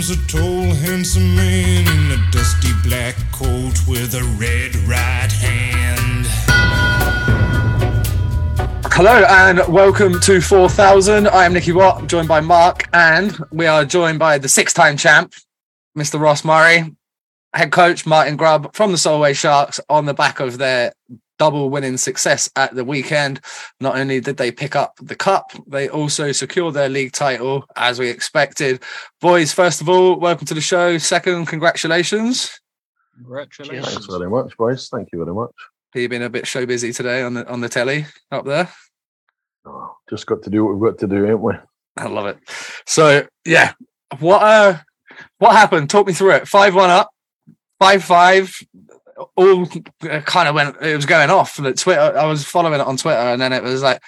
comes a tall, handsome man in a dusty black coat with a red right hand. Hello and welcome to 4000. I am Nicky Watt, joined by Mark, and we are joined by the six time champ, Mr. Ross Murray, head coach Martin Grubb from the Solway Sharks on the back of their double winning success at the weekend. Not only did they pick up the cup, they also secured their league title as we expected. Boys, first of all, welcome to the show. Second, congratulations. Congratulations. Thanks very much, boys. Thank you very much. You've been a bit show busy today on the on the telly up there. Oh, just got to do what we've got to do, ain't we? I love it. So yeah, what uh, what happened? Talk me through it. Five one up, five five. All kind of went. It was going off. The Twitter. I was following it on Twitter, and then it was like,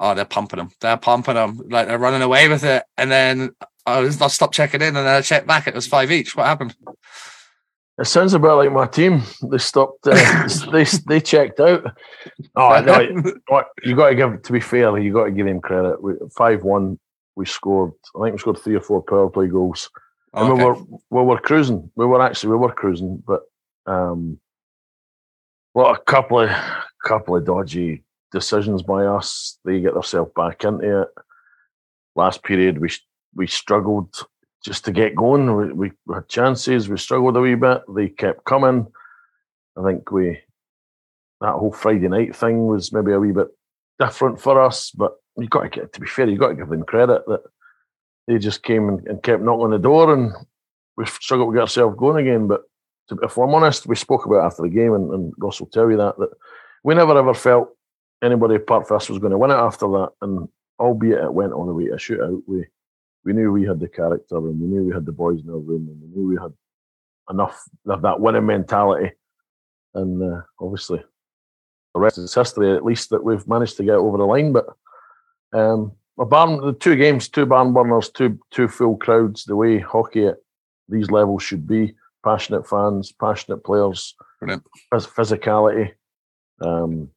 oh, they're pumping them. They're pumping them. Like they're running away with it. And then I was. I stopped checking in, and then I checked back. It was five each. What happened? It sounds about like my team. They stopped. Uh, they they checked out. Oh no! what- You got to give. To be fair, you got to give him credit. Five one. We scored. I think we scored three or four power play goals. And we Okay. were we were cruising. We were actually we were cruising, but um, well, a couple of couple of dodgy decisions by us. They get themselves back into it. Last period, we we struggled just to get going. We, we had chances. We struggled a wee bit. They kept coming. I think we that whole Friday night thing was maybe a wee bit different for us, but you got to get to be fair. You got to give them credit that they just came and, and kept knocking on the door, and we struggled to get ourselves going again. But to, if I'm honest, we spoke about after the game, and, and Ross will tell you that that we never ever felt anybody apart from us was going to win it after that. And albeit it went on the way to a shootout, we we knew we had the character, and we knew we had the boys in our room, and we knew we had enough of that winning mentality. And uh, obviously, the rest is history. At least that we've managed to get over the line. But um, a barn, the two games, two barn burners, two two full crowds. The way hockey at these levels should be: passionate fans, passionate players, Brilliant. phys- physicality, um,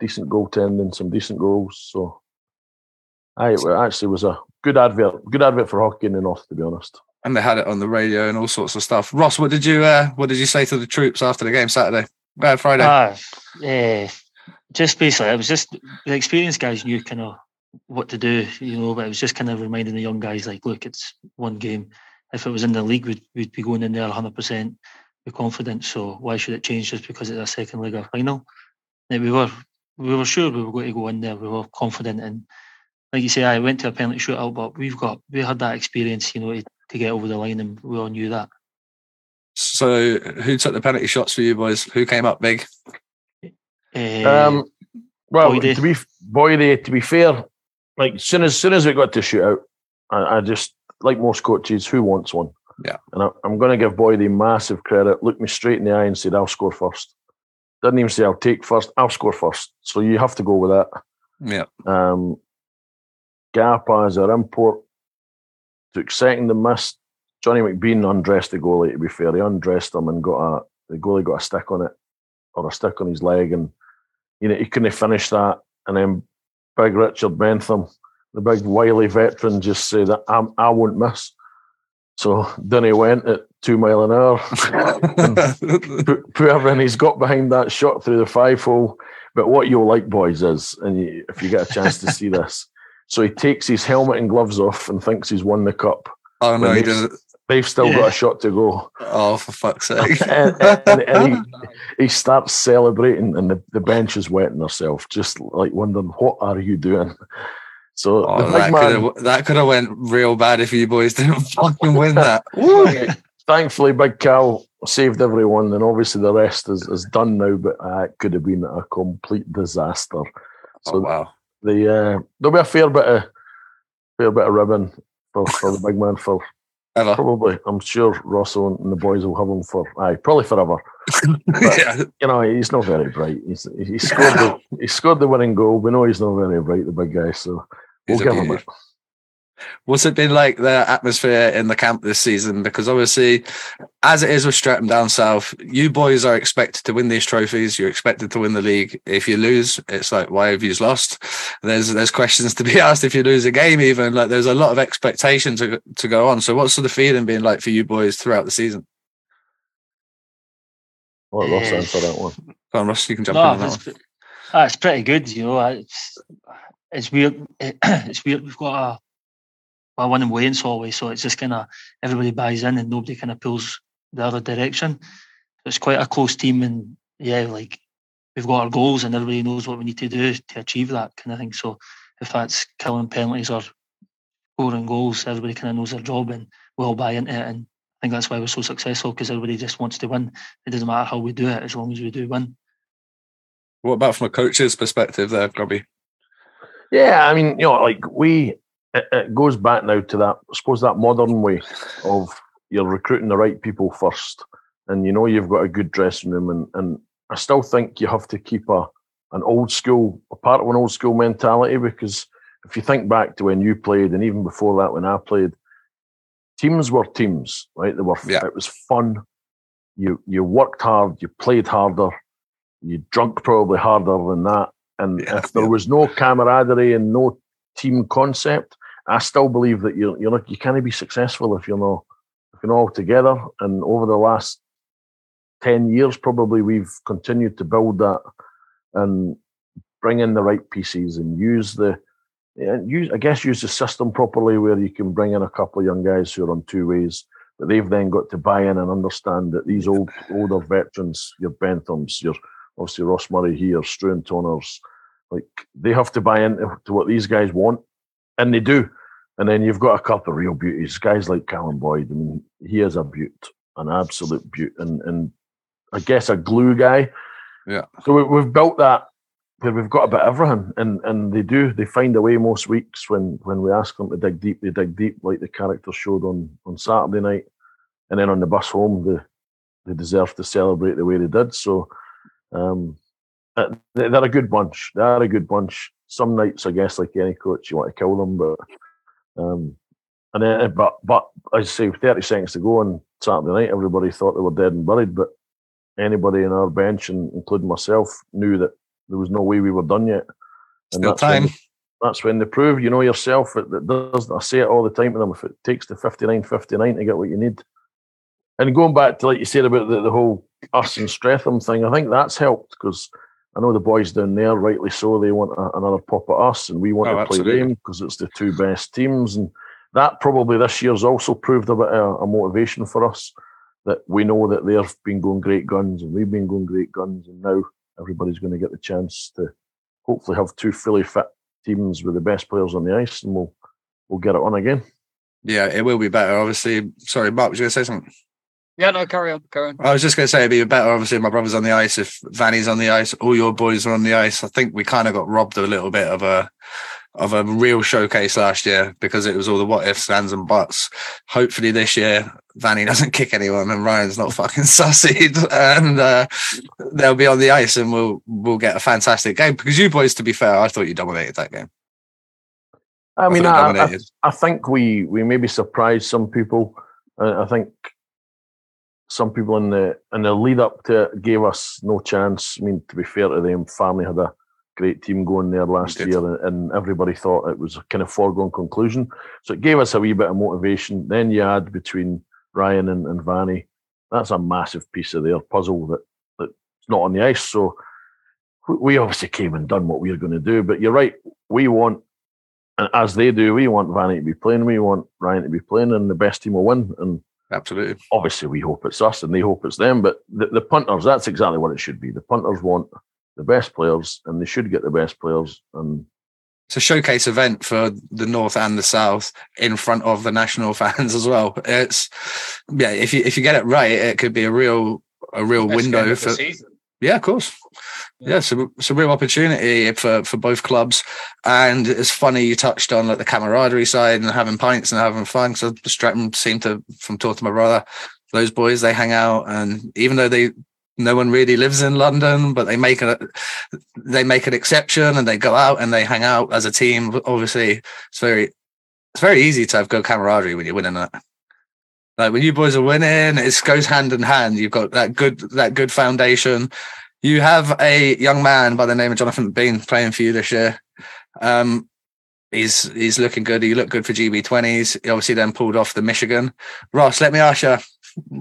decent goaltending, some decent goals. So, I it actually was a good advert, good advert for hockey in the north, to be honest. and they had it on the radio and all sorts of stuff. Ross, what did you uh, what did you say to the troops after the game Saturday? Uh, Friday. Ah, eh, just basically, it was just the experienced guys knew kind of what to do, you know, but it was just kind of reminding the young guys, like, look, it's one game. If it was in the league, we'd, we'd be going in there 100% with confidence. So why should it change just because it's a second leg or final? Like, we were we were sure we were going to go in there. We were confident, and like you say, I went to a penalty shootout, but we've got we had that experience, you know, to, to get over the line, and we all knew that. so who took the penalty shots for you boys? Who came up big? Eh, Um, well, Boydie. to be Boydie, to be fair, like soon as soon as we got to shootout, I, I just like most coaches, who wants one? Yeah. and I, I'm going to give Boydie massive credit. Looked me straight in the eye and said, "I'll score first. Didn't even say I'll take first. I'll score first. So you have to go with that. Yeah. Um, Gappa as our import took second and missed. Johnny McBean undressed the goalie. To be fair, he undressed him and got a the goalie got a stick on it or a stick on his leg, and you know he couldn't finish that. And then big Richard Bentham, the big wily veteran, just say that I'm, I won't miss. So then he went at two mile an hour. put, put everything he's got behind that shot through the five hole. But what you'll like, boys, is, and you, if you get a chance to see this, so he takes his helmet and gloves off and thinks he's won the cup. oh no, he didn't. They've still Yeah. got a shot to go. Oh, for fuck's sake! and, and- and he, he starts celebrating, and the, the bench is wetting herself, just like wondering, what are you doing? So Oh, that could have that could have went real bad if you boys didn't fucking win that. Thankfully, Big Cal saved everyone, and obviously the rest is, is done now. But uh, it could have been a complete disaster. Oh So wow! the uh, there'll be a fair bit of fair bit of ribbon for, for the big man for Ever. probably. I'm sure Russell and the boys will have him for aye probably forever. yeah. You know he's not very bright. He's he scored the he scored the winning goal. We know he's not very bright, the big guy. So we'll give him it. What's it been like the atmosphere in the camp this season? Because obviously, as it is with Streatham down south, you boys are expected to win these trophies. You're expected to win the league. If you lose, it's like, why have you lost? There's there's questions to be asked if you lose a game. Even like there's a lot of expectation to to go on. So what's the feeling been like for you boys throughout the season? Well, Ross answer that one. Go on, Ross, you can jump No, in on that it's, one. it's pretty good. You know, it's it's weird. It's weird. We've got a a winning way in Solway, so it's just kind of everybody buys in and nobody kind of pulls the other direction. It's quite a close team, and yeah, like we've got our goals, and everybody knows what we need to do to achieve that kind of thing. So if that's killing penalties or scoring goals, everybody kind of knows their job, and we all buy into it. And I think that's why we're so successful because everybody just wants to win. It doesn't matter how we do it, as long as we do win. What about from a coach's perspective there, Grubby? Yeah, I mean, you know, like we, it, it goes back now to that, I suppose, that modern way of you're recruiting the right people first, and you know you've got a good dressing room, and and I still think you have to keep a an old school, a part of an old school mentality because if you think back to when you played, and even before that when I played, teams were teams, right? They were. Yeah. It was fun. You you worked hard. You played harder. You drunk probably harder than that. And Yeah, if there yeah. was no camaraderie and no team concept, I still believe that you're you're not you can't be successful if you're not if you're not all together. And over the last ten years, probably we've continued to build that and bring in the right pieces and use the yeah, use I guess use the system properly where you can bring in a couple of young guys who are on two ways, but they've then got to buy in and understand that these old older veterans, your Benthams, your obviously Ross Murray here, Struan Toners, like they have to buy into to what these guys want, and they do. And then you've got a couple of real beauties, guys like Callum Boyd. I mean, he is a beaut, an absolute beaut, and and I guess a glue guy. Yeah. So we, we've built that where we've got a bit of everything, and and they do. They find a way most weeks when when we ask them to dig deep, they dig deep, like the characters showed on on Saturday night, and then on the bus home, they they deserve to celebrate the way they did. So. Um, they- they're a good bunch. They are a good bunch. Some nights, I guess, like any coach, you want to kill them, but um, and then, but but I say, thirty seconds to go on Saturday night, everybody thought they were dead and buried. But anybody in our bench, and including myself, knew that there was no way we were done yet. And Still that's when time. they- that's when they prove, you know yourself. It, it does. I say it all the time to them. If it takes the 59, 59 to get what you need, and going back to like you said about the, the whole us and Streatham thing, I think that's helped because I know the boys down there, rightly so, they want a, another pop at us, and we want Oh, to play them because it's the two best teams, and that probably this year's also proved a bit of a motivation for us that we know that they've been going great guns and we've been going great guns, and now everybody's going to get the chance to hopefully have two fully fit teams with the best players on the ice, and we'll we'll get it on again. Yeah, it will be better. Obviously, sorry, Mark, was you going to say something? Yeah, no, carry on, carry on. I was just going to say it'd be better. Obviously, if my brother's on the ice. If Vanny's on the ice, all your boys are on the ice. I think we kind of got robbed a little bit of a of a real showcase last year because it was all the what ifs, ands, and buts. Hopefully, this year Vanny doesn't kick anyone and Ryan's not fucking sussied, and uh, they'll be on the ice and we'll we'll get a fantastic game. Because you boys, to be fair, I thought you dominated that game. I mean, thought I, I. I think we we maybe surprised some people. Uh, I think some people in the in the lead up to it gave us no chance. I mean, to be fair to them, family had a great team going there last year, and, and everybody thought it was a kind of foregone conclusion. So it gave us a wee bit of motivation. Then you add between Ryan and, and Vanny, that's a massive piece of their puzzle that that's not on the ice. So we- we obviously came and done what we were going to do. But you're right, we want and as they do, we want Vanny to be playing, we want Ryan to be playing, and the best team will win. And Absolutely. obviously, we hope it's us and they hope it's them. But the, the punters, that's exactly what it should be. The punters want the best players, and they should get the best players. And it's a showcase event for the north and the south in front of the national fans as well. It's yeah, if you if you get it right, it could be a real a real window for season. yeah, of course. Yeah, so it's a real opportunity for for both clubs, and it's funny you touched on like the camaraderie side and having pints and having fun. So Streatham seemed to, from talking to my brother, those boys they hang out, and even though they no one really lives in London, but they make a they make an exception and they go out and they hang out as a team. Obviously, it's very it's very easy to have good camaraderie when you're winning that. Like when you boys are winning, it goes hand in hand. You've got that good that good foundation. You have a young man by the name of Jonathan Bean playing for you this year. Um, he's he's looking good. He looked good for GB20s. He obviously then pulled off the Michigan. Ross, let me ask you,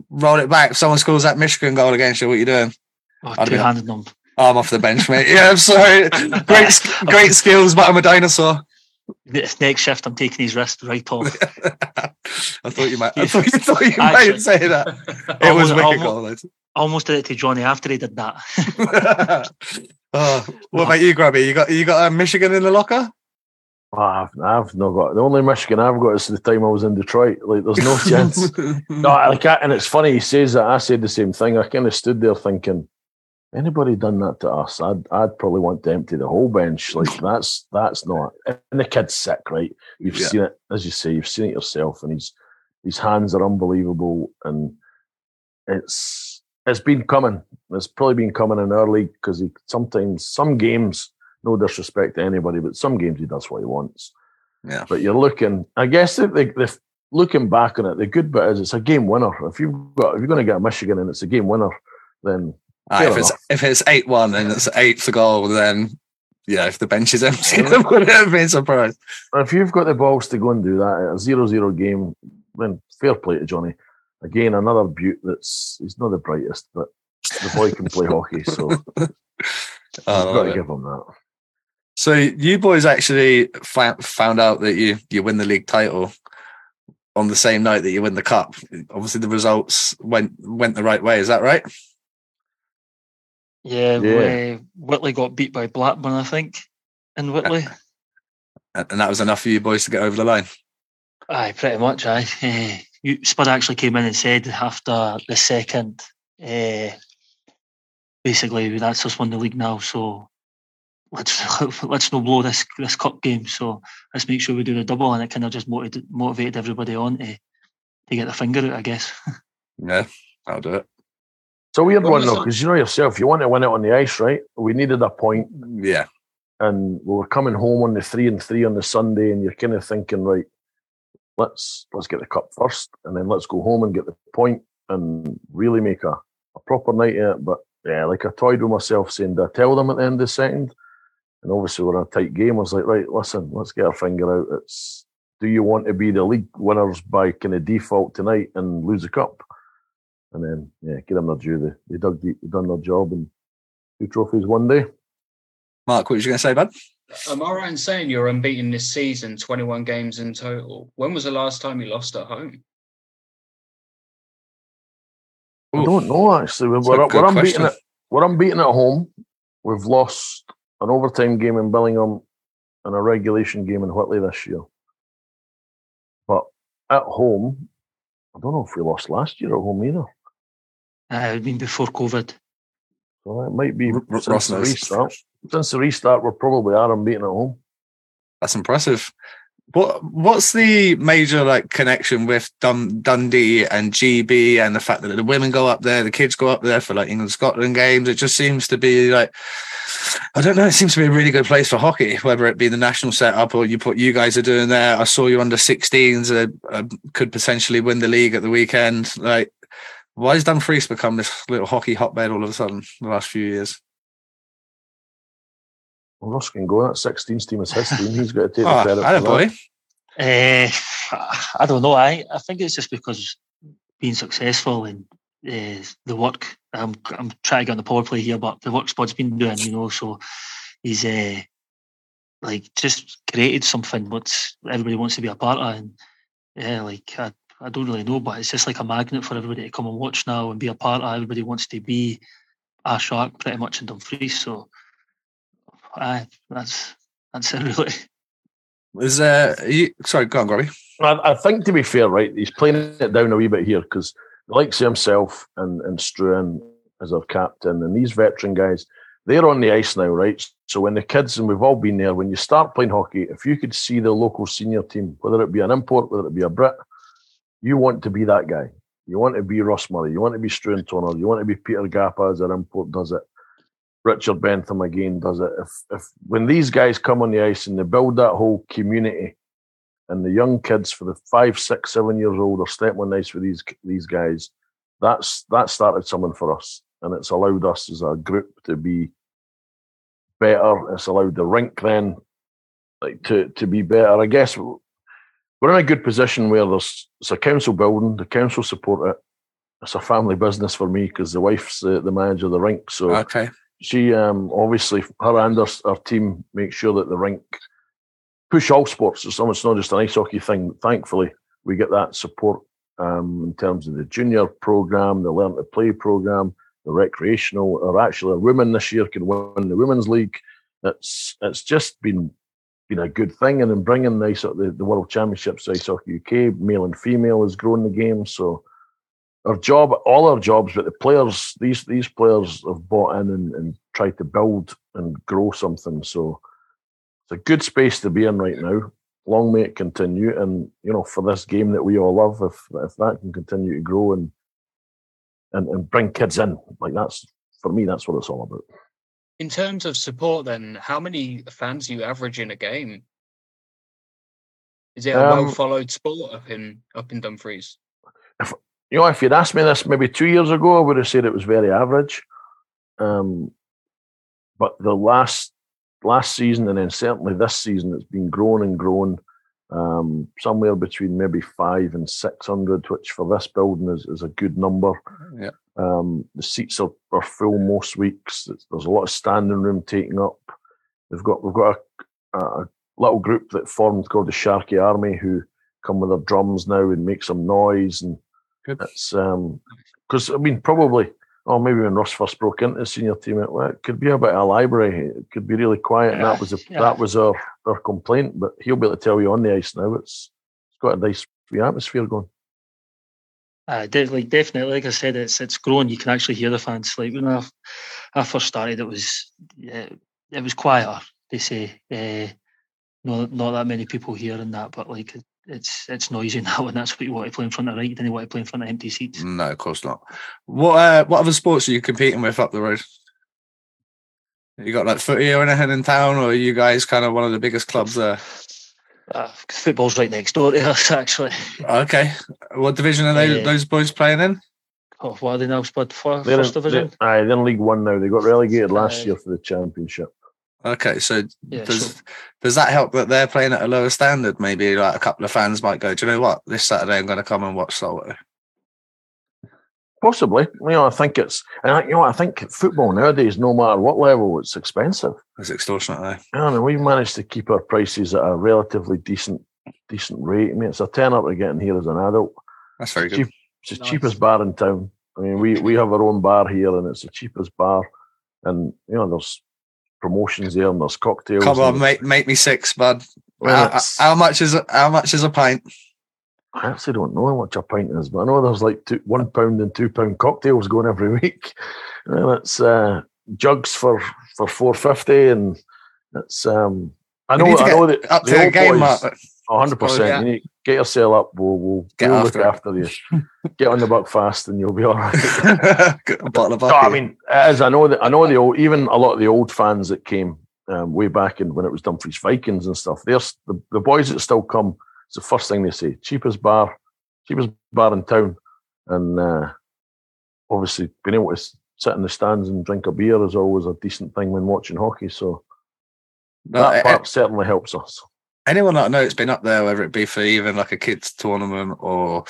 roll it back. If someone scores that Michigan goal against you, what are you doing? Oh, I'd be- two-handed them. Oh, I'm off the bench, mate. Yeah, I'm sorry. Great, great skills, but I'm a dinosaur. This next shift, I'm taking his wrist right off. I thought you might. I thought you, thought you might say that. It was wicked goal. Though. I almost did it to Johnny after he did that. oh, what about you, Grubby? You got you got a Michigan in the locker? Oh, I've, I've not got the only Michigan I've got is the time I was in Detroit. Like, there's no chance. No, like, I, and it's funny he says that. I said the same thing. I kind of stood there thinking, anybody done that to us, I'd I'd probably want to empty the whole bench. Like that's that's not. And the kid's sick, right? You've Yeah. seen it, as you say, you've seen it yourself, and his his hands are unbelievable, and it's it's been coming. It's probably been coming in our league because he sometimes some games. No disrespect to anybody, but some games he does what he wants. Yeah. But you're looking. I guess the, the, the looking back on it, the good bit is it's a game winner. If you've got if you're going to get a Michigan and it's a game winner, then if it's if it's eight one and it's eighth goal, then yeah, if the bench is empty, I wouldn't have been surprised. But if you've got the balls to go and do that at a 0-0 game, then fair play to Johnny. Again, another beaut that's he's not the brightest, but the boy can play hockey, so you've Oh, got to give him that. So you boys actually fa- found out that you you win the league title on the same night that you win the cup. Obviously, the results went went the right way. Is that right? Yeah, Yeah. uh, Whitley got beat by Blackburn, I think, in Whitley. And and that was enough for you boys to get over the line. Aye, pretty much. Aye. You, Spud actually came in and said after the second, uh, basically that's us won the league now. So let's let's not blow this this cup game. So let's make sure we do the double, and it kind of just motivated motivated everybody on to to get the finger out, I guess. Yeah, I'll do it. It's a weird When one was though, because you know yourself, you want to win it on the ice, right? We needed a point, Yeah, and we were coming home on the three and three on the Sunday, and you're kind of thinking, right, let's let's get the cup first, and then let's go home and get the point, and really make a, a proper night of it. But yeah, like I toyed with myself, saying, "Do I tell them at the end of the second?" And obviously, we're in a tight game. I was like, right, listen, let's get our finger out. It's do you want to be the league winners by kind of default tonight and lose the cup? And then, yeah, get them their due. They, they dug deep, they done their job, and two trophies one day. Mark, what was you going to say, bud? Am I right in saying you're unbeaten this season, 21 games in total? When was the last time you lost at home? I don't know actually. We're, That's a we're, good we're unbeaten. At, we're unbeaten at home. We've lost an overtime game in Billingham and a regulation game in Whitley this year. But at home, I don't know if we lost last year at home either. Uh, I mean, before COVID. So it might be R- R- since Ross the knows. restart. Since the restart, we're probably are unbeaten at home. That's impressive. What What's the major like connection with Dun- Dundee and GB and the fact that the women go up there, the kids go up there for like England Scotland games? It just seems to be like I don't know. It seems to be a really good place for hockey, whether it be the national setup or you put you guys are doing there. I saw you under 16s uh, uh, could potentially win the league at the weekend. Like, why has Dumfries become this little hockey hotbed all of a sudden the last few years? Well, Ross can go. That 16th team is his team. He's got to take the Oh, credit atta for that. boy. Uh, I don't know. I I think it's just because being successful and uh, the work. I'm I'm trying to get on the power play here, but the work Spud's been doing, you know, so he's uh, like just created something what everybody wants to be a part of, and yeah, like I, I don't really know, but it's just like a magnet for everybody to come and watch now and be a part of. Everybody wants to be a shark pretty much in Dumfries, so I that's that's it really. Is there? Are you, sorry, go on, Grubby. I, I think to be fair, right, he's playing it down a wee bit here because the likes of himself and and Struan as our captain and these veteran guys, they're on the ice now, right? So when the kids and we've all been there, when you start playing hockey, if you could see the local senior team, whether it be an import, whether it be a Brit, you want to be that guy. You want to be Ross Murray. You want to be Struan Toner. You want to be Peter Gappa as an import does it. Richard Bentham again does it. If if when these guys come on the ice and they build that whole community and the young kids for the five, six, seven years old are stepping on ice with these these guys. That's that started something for us, and it's allowed us as a group to be better. It's allowed the rink then like to to be better. I guess we're in a good position where there's it's a council building, the council support it. It's a family business for me because the wife's the, the manager of the rink. So Okay. She um obviously her and her, her team make sure that the rink push all sports. It's almost not just an ice hockey thing. Thankfully, we get that support um, in terms of the junior program, the learn to play program, the recreational, or actually, our women this year can win the women's league. It's it's just been been a good thing, and in bringing the, the the World Championships Ice Hockey UK, male and female, has grown the game. So our job, all our jobs, but the players, these these players have bought in and, and tried to build and grow something. So it's a good space to be in right now. Long may it continue, and you know, for this game that we all love, if if that can continue to grow and and, and bring kids in, like that's for me, that's what it's all about. In terms of support, then, how many fans do you average in a game? Is it a Um, well followed sport up in up in Dumfries? You know, if you'd asked me this maybe two years ago, I would have said it was very average. Um, but the last last season, and then certainly this season, it's been growing and growing. Um, somewhere between maybe five and six hundred, which for this building is, is a good number. Yeah. Um, the seats are, are full most weeks. It's- There's a lot of standing room taking up. They've got we've got a, a little group that formed called the Sharky Army who come with their drums now and make some noise and Good. it's um because I mean probably oh maybe when Russ first broke into the senior team it, well, it could be a bit of a library it could be really quiet and that was a, Yeah. that was our our complaint but he'll be able to tell you on the ice now it's it's got a nice wee atmosphere going Uh, de- like definitely, like I said, it's it's grown. You can actually hear the fans. Like when I, I first started, it was uh, it was quieter. They say, uh, not not that many people here and that, but like it, it's it's noisy now, and that's what you want to play in front of right. You didn't want to play in front of empty seats. No, of course not. What uh, what other sports are you competing with up the road? You got like footy or anything in town, or are you guys kind of one of the biggest clubs there? Uh, football's right next door to us, actually. Okay, what division are they, Yeah. those boys playing in? Oh, what are they now? Spud for first division. they're, aye, they're in League One now they got relegated last Aye. year for the championship Okay, so Yeah, does so- does that help that they're playing at a lower standard? Maybe like a couple of fans might go, do you know what? This Saturday I'm going to come and watch Salto. possibly you know I think it's and I, you know I think football nowadays no matter what level it's expensive It's extortionate though. I mean, we've managed to keep our prices at a relatively decent decent rate. I mean, it's a tenner to get in here as an adult. That's very good. Cheap. It's the Nice. cheapest bar in town. I mean, we we have our own bar here, and it's the cheapest bar. And you know, there's promotions there, and there's cocktails. Come on, make make me six, bud. Well, How, how much is a- how much is a pint? I actually don't know how much a pint is, but I know there's like two, one pound and two pound cocktails going every week. And it's uh, jugs for for four fifty, and it's um. I know, I know that Up to the the game, boys- hundred percent. Yeah. You need get yourself up. We'll we'll, Get we'll after look it. after you. get on the Buckfast, and you'll be all right. A bottle of no, I mean, as I know that I know the old, even a lot of the old fans that came um, way back in when it was Dumfries Vikings and stuff. There's the, the boys that still come. It's the first thing they say: cheapest bar, cheapest bar in town, and uh, obviously being able to sit in the stands and drink a beer is always a decent thing when watching hockey. So No, that part certainly helps us. Anyone that I know it's been up there, whether it be for even like a kids tournament or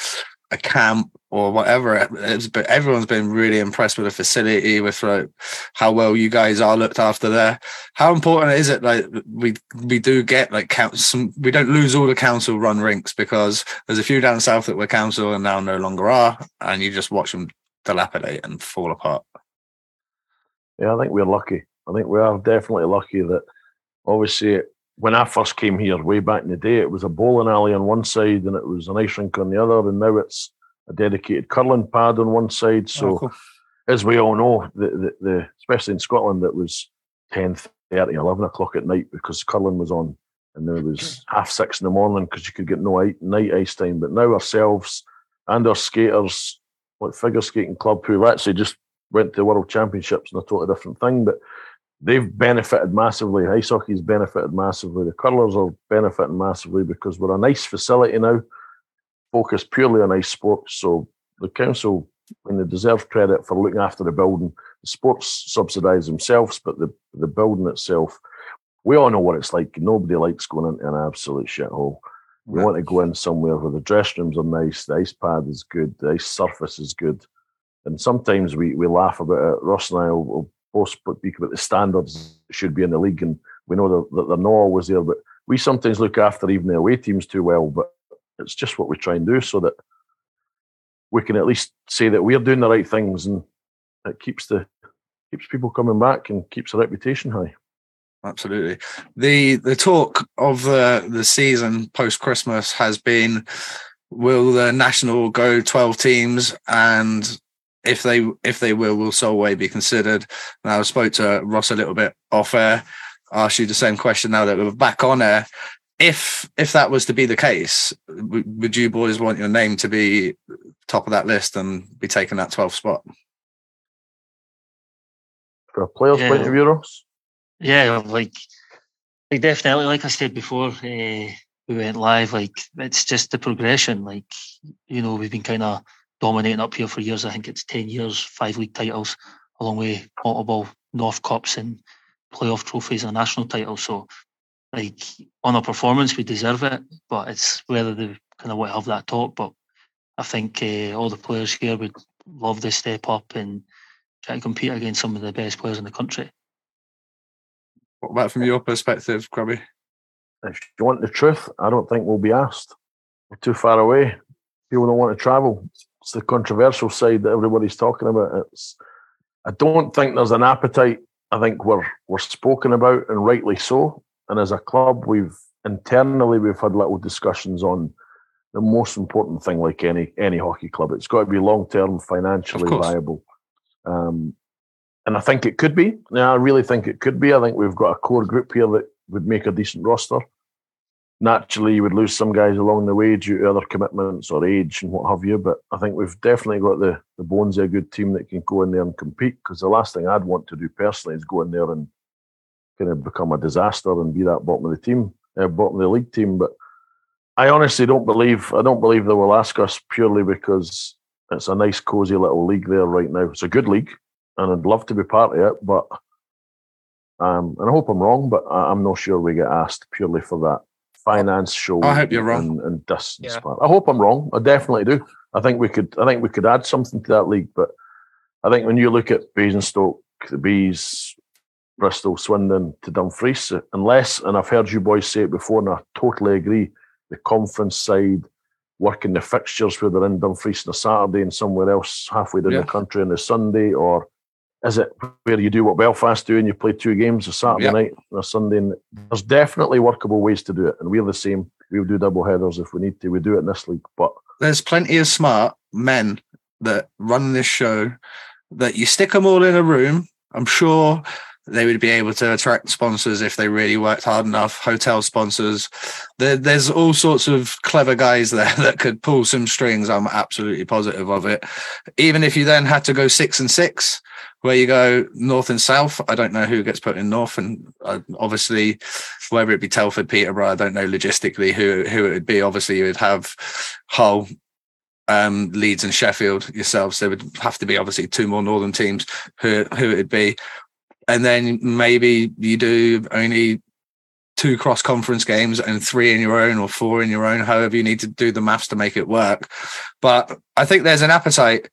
a camp or whatever, it's everyone's been really impressed with the facility, with like how well you guys are looked after there. How important is it like we we do get like some we don't lose all the council run rinks because there's a few down south that were council and now no longer are, and you just watch them dilapidate and fall apart. Yeah, I think we're lucky. I think we are definitely lucky that obviously when I first came here way back in the day, it was a bowling alley on one side and it was an ice rink on the other, and now it's a dedicated curling pad on one side. Oh, so Oh, cool. as we all know, the, the, the especially in Scotland, it was 10, 30, 11 o'clock at night because curling was on. And there was half six in the morning because you could get no i- night ice time. But now ourselves and our skaters, like figure skating club, who actually just went to World Championships and a totally different thing, but they've benefited massively. Ice hockey's benefited massively. The curlers are benefiting massively because we're a nice facility now, focused purely on ice sports. So the council, when they deserve credit for looking after the building, the sports subsidise themselves, but the the building itself, we all know what it's like. Nobody likes going into an absolute shithole. We Right. want to go in somewhere where the dressing rooms are nice, the ice pad is good, the ice surface is good. And sometimes we, we laugh about it. Ross and I will, will both speak about the standards should be in the league, and we know that, that they're not always there. But we sometimes look after even the away teams too well. But it's just what we try and do so that we can at least say that we're doing the right things, and it keeps the keeps people coming back and keeps the reputation high. Absolutely. The the talk of the the season post Christmas has been will the national go 12 teams and if they if they will will Solway be considered? Now I spoke to Ross a little bit off air. Asked you the same question now that we're back on air. If if that was to be the case, w- would you boys want your name to be top of that list and be taking that 12th spot? For a player's Yeah. point of view, Ross, Yeah, like, like definitely, like I said before, uh, we went live. Like, it's just the progression. Like, you know, we've been kind of dominating up here for years. I think it's ten years, five league titles, along with multiple North Cups and playoff trophies and a national titles. So, like, on our performance, we deserve it. But it's whether they kind of want to have that talk. But I think uh, all the players here would love to step up and try to compete against some of the best players in the country. What about from your perspective, Grubby? if you want the truth, I don't think we'll be asked. We're too far away. People don't want to travel. It's the controversial side that everybody's talking about. It's. I don't think there's an appetite. I think we're we're spoken about and rightly so. And as a club, we've internally we've had little discussions on the most important thing, like any any hockey club. It's got to be long term, financially viable. Um, and I think it could be. Yeah, I really think it could be. I think we've got a core group here that would make a decent roster. Naturally, you would lose some guys along the way due to other commitments or age and what have you. But I think we've definitely got the, the bones of a good team that can go in there and compete. Because the last thing I'd want to do personally is go in there and kind of become a disaster and be that bottom of the team, uh, bottom of the league team. But I honestly don't believe I don't believe they will ask us purely because it's a nice, cozy little league there right now. It's a good league, and I'd love to be part of it. But um, and I hope I'm wrong, but I'm not sure we get asked purely for that finance show. I hope you're wrong. And, and distance Yeah. part. I hope I'm wrong. I definitely do. I think we could. I think we could add something to that league. But I think when you look at Basingstoke, the Bees, Bristol, Swindon to Dumfries, unless and I've heard you boys say it before, and I totally agree. The conference side, working the fixtures where they're in Dumfries on a Saturday and somewhere else halfway down Yeah. the country on a Sunday, or is it where you do what Belfast do and you play two games a Saturday Yeah. night and a Sunday? And there's definitely workable ways to do it, and we're the same. We'll do double headers if we need to. We do it in this league, but there's plenty of smart men that run this show that you stick them all in a room. I'm sure they would be able to attract sponsors if they really worked hard enough. Hotel sponsors. There, there's all sorts of clever guys there that could pull some strings. I'm absolutely positive of it. Even if you then had to go six and six, where you go north and south. I don't know who gets put in north, and uh, obviously whether it be Telford, Peterborough, I don't know logistically who who it would be. Obviously, you would have Hull, um, Leeds, and Sheffield yourselves. There would have to be obviously two more northern teams who who it would be, and then maybe you do only two cross conference games and three in your own or four in your own, however you need to do the maths to make it work. But I think there's an appetite.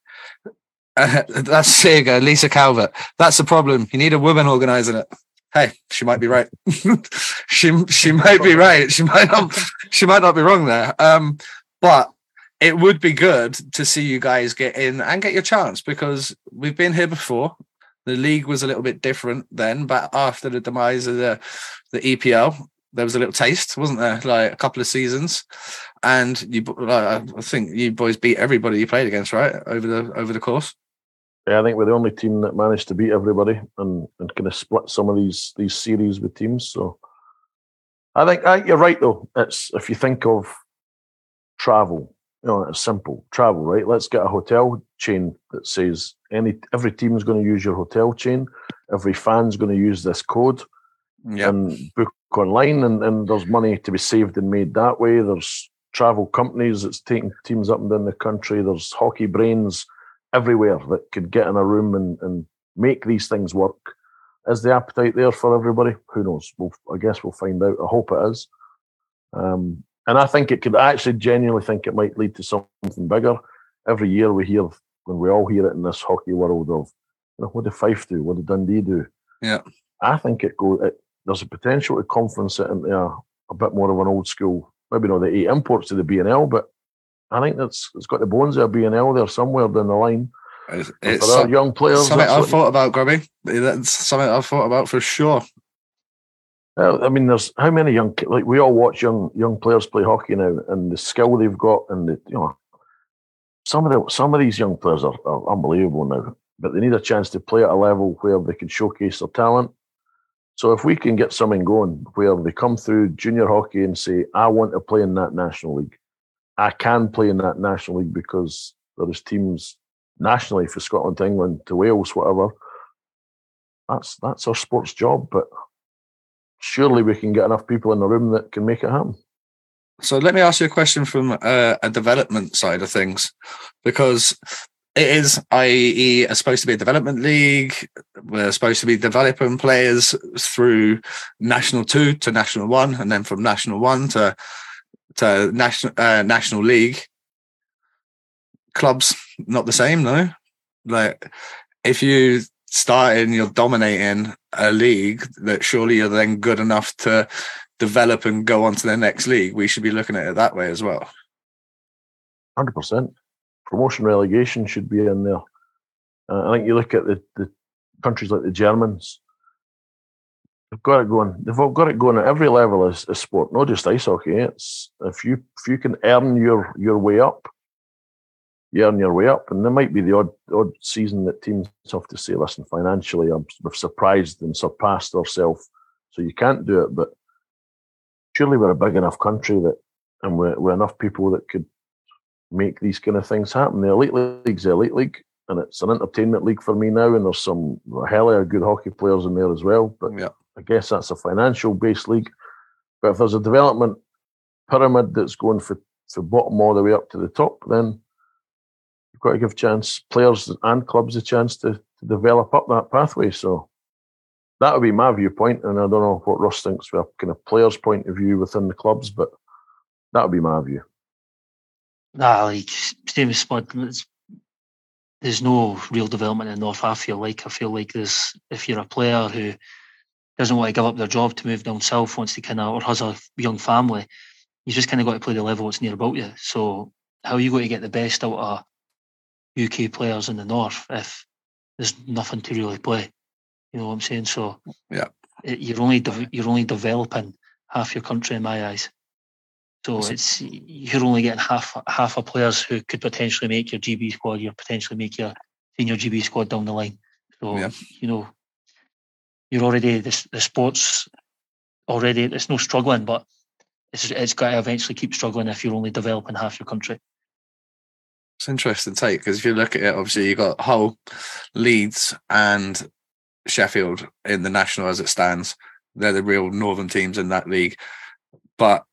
Uh, that's there you go, Lisa Calvert. That's the problem. You need a woman organising it. Hey, she might be right. she she might be right. She might not. She might not be wrong there. Um, but it would be good to see you guys get in and get your chance because we've been here before. The league was a little bit different then, but after the demise of the the EPL, there was a little taste, wasn't there? Like a couple of seasons, and you, uh, I think you boys beat everybody you played against, right? Over the over the course. Yeah, I think we're the only team that managed to beat everybody and, and kind of split some of these these series with teams. So I think I, you're right though. It's if you think of travel, you know, it's simple travel, right? Let's get a hotel chain that says any every team is going to use your hotel chain, every fan's going to use this code Yeah. and book online, and, and there's money to be saved and made that way. There's travel companies that's taking teams up and down the country. There's hockey brains everywhere that could get in a room and, and make these things work. Is the appetite there for everybody? Who knows? We'll, I guess we'll find out. I hope it is. Um, and I think it could I actually genuinely think it might lead to something bigger. Every year we hear, when we all hear it in this hockey world of, you know, what did Fife do? What did Dundee do? Yeah. I think it goes. It, there's a potential to conference it into a, a bit more of an old school. Maybe not the eight imports to the BNL, but I think that's it's got the bones of a BNL there somewhere down the line. It's, it's for some- young players, something I've thought about, Grubby. That's something I've thought about for sure. Uh, I mean, there's how many young like we all watch young young players play hockey now, and the skill they've got, and the you know, some of the some of these young players are, are unbelievable now, but they need a chance to play at a level where they can showcase their talent. So if we can get something going where they come through junior hockey and say, "I want to play in that national league," I can play in that national league because there's teams nationally for Scotland, to England, to Wales, whatever. That's that's our sports job, but surely we can get enough people in the room that can make it happen. So let me ask you a question from uh, a development side of things, because it is is supposed to be a development league. We're supposed to be developing players through national two to national one, and then from national one to to national uh, national league. Clubs not the same, no. Like if you start and you're dominating a league, that surely you're then good enough to develop and go on to the next league. We should be looking at it that way as well. Hundred percent. Promotion relegation should be in there. Uh, I think you look at the, the countries like the Germans. They've got it going. They've all got it going at every level of, of sport, not just ice hockey. It's if you if you can earn your your way up, you earn your way up. And there might be the odd odd season that teams have to say, "Listen, financially, I'm, we've surprised and surpassed ourselves, so you can't do it." But surely we're a big enough country that, and we're, we're enough people that could make these kind of things happen. The elite league's the elite league, and it's an entertainment league for me now. And there's some hell of good hockey players in there as well. But Yeah. I guess that's a financial based league. But if there's a development pyramid that's going for for bottom all the way up to the top, then you've got to give chance players and clubs a chance to, to develop up that pathway. So that would be my viewpoint, and I don't know what Russ thinks from a kind of players' point of view within the clubs, but that would be my view. Nah, like same as Spud. There's no real development in the North. I feel like I feel like there's if you're a player who doesn't want to give up their job to move down south, wants to kind of or has a young family, you just kind of got to play the level that's near about you. So how are you going to get the best out of UK players in the north if there's nothing to really play? You know what I'm saying? So Yeah. it, you're only de- you're only developing half your country in my eyes. So it's you're only getting half half of players who could potentially make your GB squad, You're potentially make your senior GB squad down the line. So Yeah. you know, you're already the the sports already. It's no struggling, but it's it's got to eventually keep struggling if you're only developing half your country. It's an interesting take because if you look at it, obviously you got Hull, Leeds, and Sheffield in the national as it stands. They're the real northern teams in that league. But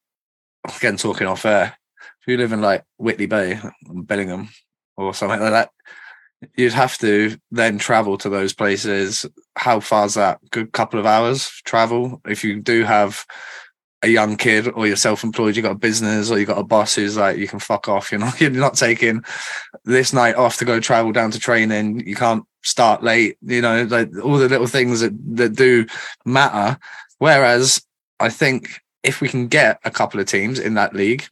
again, talking off air, if you live in like Whitley Bay, Billingham, or something like that, you'd have to then travel to those places. How far's that? Good couple of hours travel. If you do have a young kid or you're self-employed, you got a business or you got a boss who's like, you can fuck off. You know, you're not taking this night off to go travel down to training. You can't start late. You know, like all the little things that that do matter. Whereas I think if we can get a couple of teams in that league,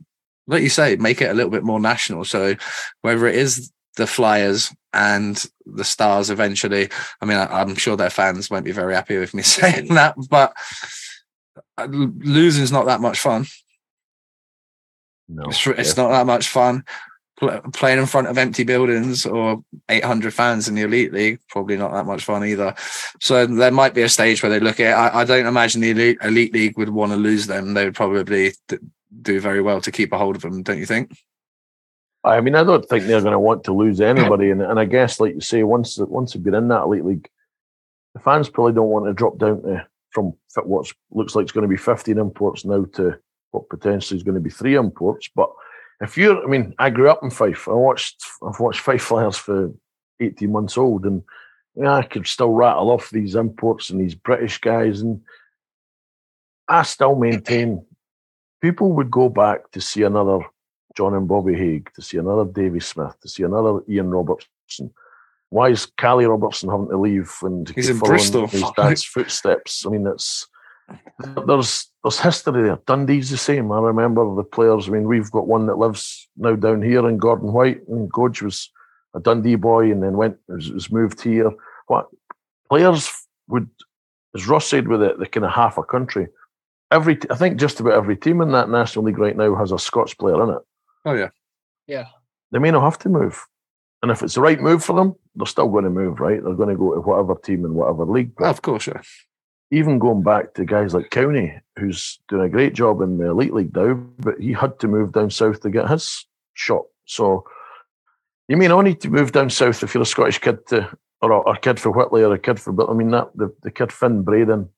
like you say, make it a little bit more national. So whether it is the Flyers and the Stars eventually, I mean, I, I'm sure their fans won't be very happy with me saying that, but Uh, losing's not that much fun. No, It's, it's not that much fun. Pl- Playing in front of empty buildings or 800 fans in the elite league, probably not that much fun either. So there might be a stage where they look at it. I, I don't imagine the elite, elite league would want to lose them. They would probably d- do very well to keep a hold of them, don't you think? I mean, I don't think they're going to want to lose anybody, and, and I guess, like you say, once once they've been in that elite league, the fans probably don't want to drop down to from what looks like it's going to be 15 imports now to what potentially is going to be three imports. But if you're, I mean, I grew up in Fife. I watched, I've watched Fife Flyers for 18 months old, and yeah, I could still rattle off these imports and these British guys, and I still maintain people would go back to see another John and Bobby Haig, to see another Davy Smith, to see another Ian Robertson. Why is Callie Robertson having to leave and he's in Bristol? His dad's footsteps. I mean, it's there's there's history there. Dundee's the same. I remember the players. I mean, we've got one that lives now down here in Gordon White, and Godge was a Dundee boy, and then went was, was moved here. What players would, as Ross said, with it, the kind of half a country. Every I think just about every team in that National League right now has a Scots player in it. Oh yeah, yeah. They may not have to move, and if it's the right move for them, they're still going to move. Right, they're going to go to whatever team in whatever league. But of course, yeah. Even going back to guys like Cowney, who's doing a great job in the elite league now, but he had to move down south to get his shot. So you mean I need to move down south if you're a Scottish kid to, or a, a kid for Whitley or a kid for, but I mean that the, the kid Finn Braden,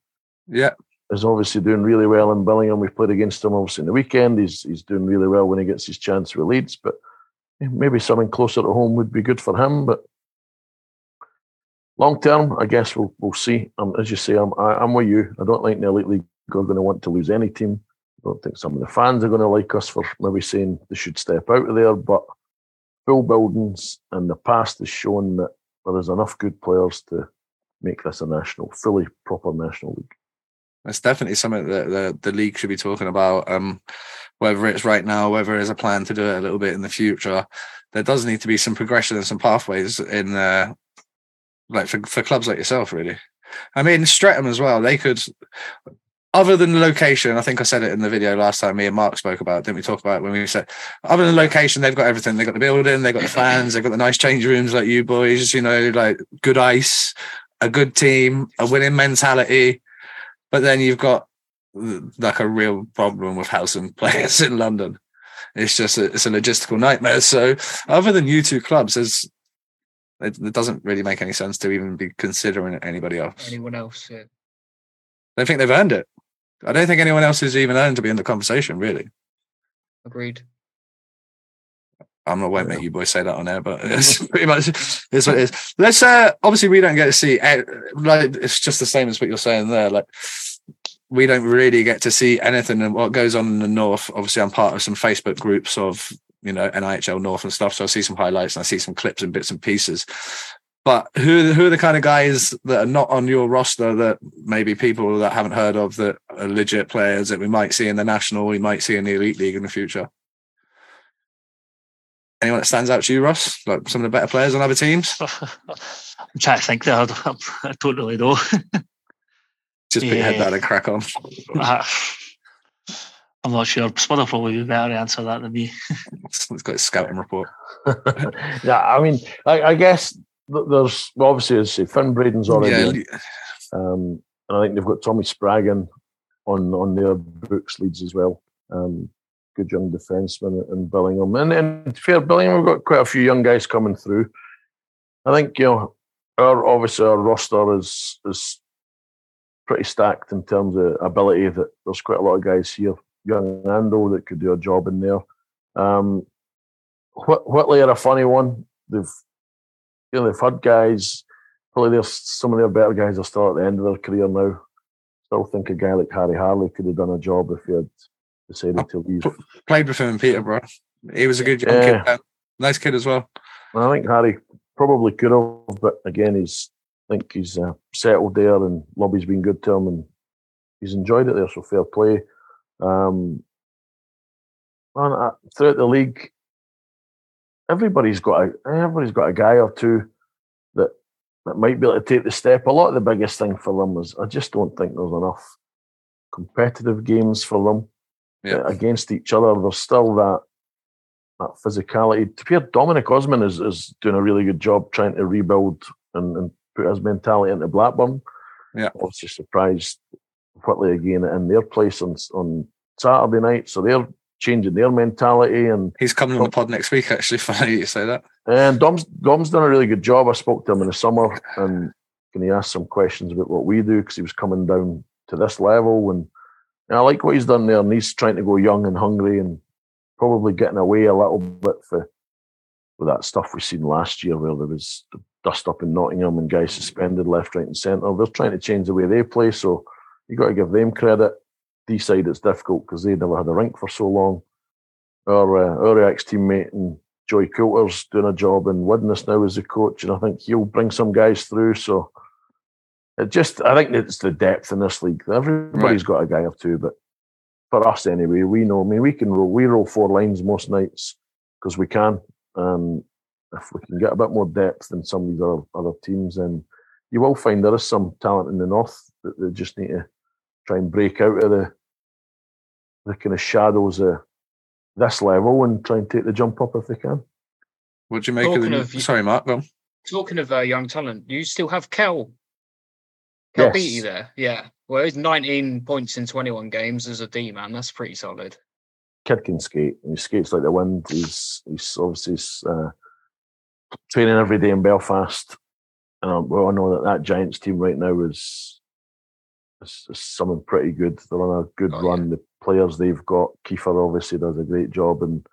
yeah, is obviously doing really well in Billingham. We played against him obviously in the weekend. He's he's doing really well when he gets his chance with Leeds, but maybe something closer to home would be good for him. But long term, I guess we'll we'll see. Um, as you say, I'm I, am i am with you. I don't think the elite league are going to want to lose any team. I don't think some of the fans are going to like us for maybe saying they should step out of there. But full buildings and the past has shown that there is enough good players to make this a national, fully proper national league. That's definitely something that the, the league should be talking about. Um, whether it's right now, whether there's a plan to do it a little bit in the future, there does need to be some progression and some pathways in uh, like for, for clubs like yourself, really. I mean, Streatham as well. They could, other than the location. I think I said it in the video last time. Me and Mark spoke about. It, didn't we talk about it when we said, other than the location, they've got everything. They've got the building. They've got the fans. They've got the nice change rooms like you boys. You know, like good ice, a good team, a winning mentality. But then you've got like a real problem with housing players in London. It's just a, it's a logistical nightmare. So, other than you two clubs, there's it, it, doesn't really make any sense to even be considering anybody else. Anyone else? Yeah. I don't think they've earned it. I don't think anyone else has even earned to be in the conversation, really. Agreed. I'm not won't make you boys say that on air, but it's pretty much is what it is. Let's uh obviously we don't get to see like it's just the same as what you're saying there. Like we don't really get to see anything and what goes on in the north. Obviously, I'm part of some Facebook groups of you know NIHL North and stuff. So I see some highlights and I see some clips and bits and pieces. But who who are the kind of guys that are not on your roster that maybe people that haven't heard of that are legit players that we might see in the national, we might see in the elite league in the future? Anyone that stands out to you, Ross? Like some of the better players on other teams? I'm trying to think there. I, I don't really know. Just put yeah. your head down and crack on. Ah, I'm not sure. Spud will probably be better to answer that than me. it's got a scouting report. yeah, I mean, I, I, guess there's well, obviously, as say, Finn Braden's already. Yeah. Um, and I think they've got Tommy Spraggan on on their books Leeds as well. Um, good young defenseman in Billingham, and then fair Billingham, we've got quite a few young guys coming through. I think you know our obviously our roster is is pretty stacked in terms of ability. That there's quite a lot of guys here young Ando that could do a job in there. Um, Whitley are a funny one. They've you know they've had guys. Probably there's some of their better guys are still at the end of their career now. Still think a guy like Harry Harley could have done a job if he had decided to leave. Played with him in Peterborough. He was a good young yeah. kid. Nice kid as well. I think Harry probably could have, but again, he's I think he's uh, settled there and Lobby's been good to him and he's enjoyed it there. So fair play. Um, man, uh, throughout the league, everybody's got a everybody's got a guy or two that that might be able to take the step. A lot of the biggest thing for them is I just don't think there's enough competitive games for them yeah. Uh, against each other. There's still that that physicality. To be Dominic Osman is, is doing a really good job trying to rebuild and, and put his mentality into Blackburn. Yeah, obviously surprised Whitley again in their place on on Saturday night, so they're changing their mentality. And he's coming on the pod next week. Actually, funny you say that. And Dom's Dom's done a really good job. I spoke to him in the summer and can he ask some questions about what we do because he was coming down to this level and, and I like what he's done there and he's trying to go young and hungry and probably getting away a little bit for with that stuff we seen last year where there was dust up in Nottingham and guys suspended left, right, and centre. They're trying to change the way they play, so you got to give them credit. Deeside it's difficult because they never had a rink for so long. Our uh, our ex teammate and Joey Coulter's doing a job in Widnes now as a coach, and I think he'll bring some guys through. So it just, I think it's the depth in this league. Everybody's right. got a guy or two, but for us anyway, we know. I mean, we can roll. We roll four lines most nights because we can. Um, if we can get a bit more depth in some of these other, other teams, then you will find there is some talent in the north that they just need to try and break out of the the kind of shadows of this level and try and take the jump up if they can. What do you make talking of the? Of, sorry, Mark. Go talking of uh, young talent, do you still have Kel? Kel yes. Beattie there, yeah. Well, he's 19 points in 21 games as a D man. That's pretty solid. Kid can skate. He skates like the wind. He's he's obviously uh, training every day in Belfast. And um, well, I know that that Giants team right now is, is, is something pretty good. They're on a good oh, run. Yeah. The players they've got, Kiefer obviously does a great job and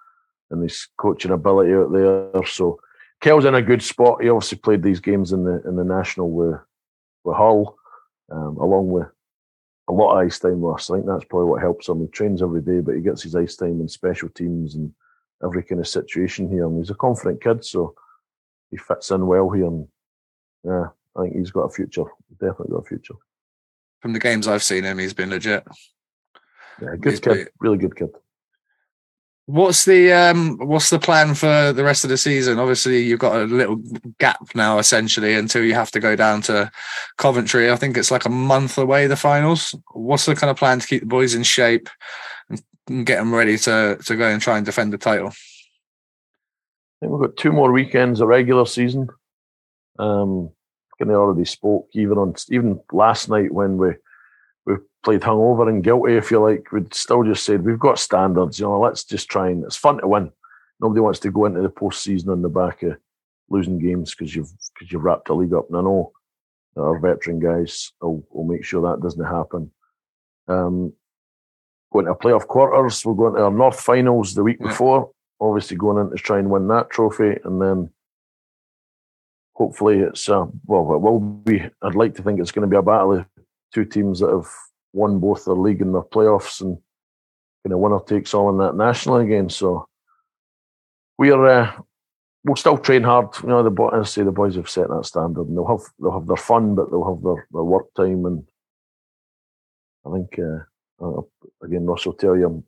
and his coaching ability out there. So Kel's in a good spot. He obviously played these games in the in the national with with Hull, um, along with a lot of ice time with us. I think that's probably what helps him. He trains every day, but he gets his ice time in special teams and every kind of situation here. And he's a confident kid, so he fits in well here. And yeah, I think he's got a future. Definitely got a future. From the games I've seen him, he's been legit. Yeah, good he's kid, really good kid. What's the um what's the plan for the rest of the season? Obviously, you've got a little gap now, essentially, until you have to go down to Coventry. I think it's like a month away the finals. What's the kind of plan to keep the boys in shape and get them ready to to go and try and defend the title? I think we've got two more weekends of regular season. Um, I already spoke even on even last night when we we played hungover and guilty, if you like, we'd still just said we've got standards. You know, let's just try and it's fun to win. Nobody wants to go into the postseason on the back of losing games because you've because you've wrapped the league up. And I know our veteran guys will, will make sure that doesn't happen. Um, going to playoff quarters, we're going to our North finals the week yeah. before. Obviously, going in to try and win that trophy, and then hopefully it's uh, well, it will be. I'd like to think it's going to be a battle of two teams that have won both their league and their playoffs and kind of winner takes all in that national again. So we are uh, we'll still train hard. You know, the as I say, the boys have set that standard, and they'll have they'll have their fun, but they'll have their, their work time. And I think uh, again, Russ will tell you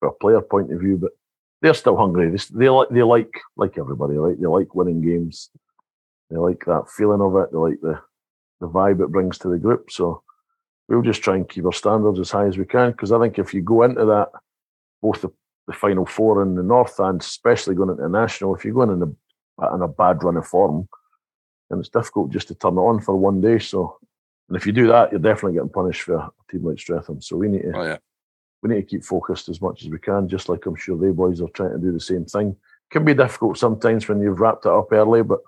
from a player point of view, but they're still hungry. They they like they like like everybody, right? They like winning games. They like that feeling of it. They like the the vibe it brings to the group. So we'll just try and keep our standards as high as we can. Because I think if you go into that, both the, the final four in the north and especially going into the national, if you're going in a in a bad run of form, then it's difficult just to turn it on for one day. So, and if you do that, you're definitely getting punished for a team like Streatham. So we need to. Oh, yeah. We need to keep focused as much as we can, just like I'm sure they boys are trying to do the same thing. It can be difficult sometimes when you've wrapped it up early, but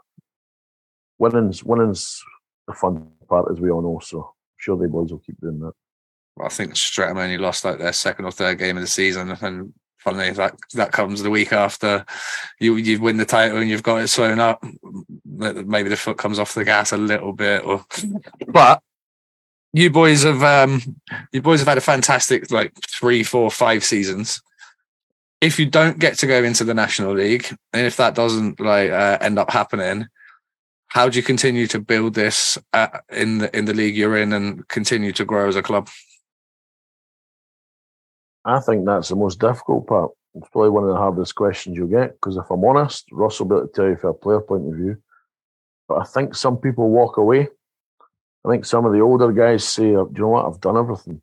winning's winning's the fun part, as we all know. So I'm sure the boys will keep doing that. Well, I think Streatham only lost like their second or third game of the season, and funnily that that comes the week after you you win the title and you've got it sewn up. Maybe the foot comes off the gas a little bit, or but you boys have um you boys have had a fantastic like three, four, five seasons. If you don't get to go into the National League, and if that doesn't like uh, end up happening, how do you continue to build this at, in the in the league you're in and continue to grow as a club? I think that's the most difficult part. It's probably one of the hardest questions you'll get because if I'm honest, Ross will be able to tell you from a player point of view. But I think some people walk away. I think some of the older guys say, "Do you know what? I've done everything.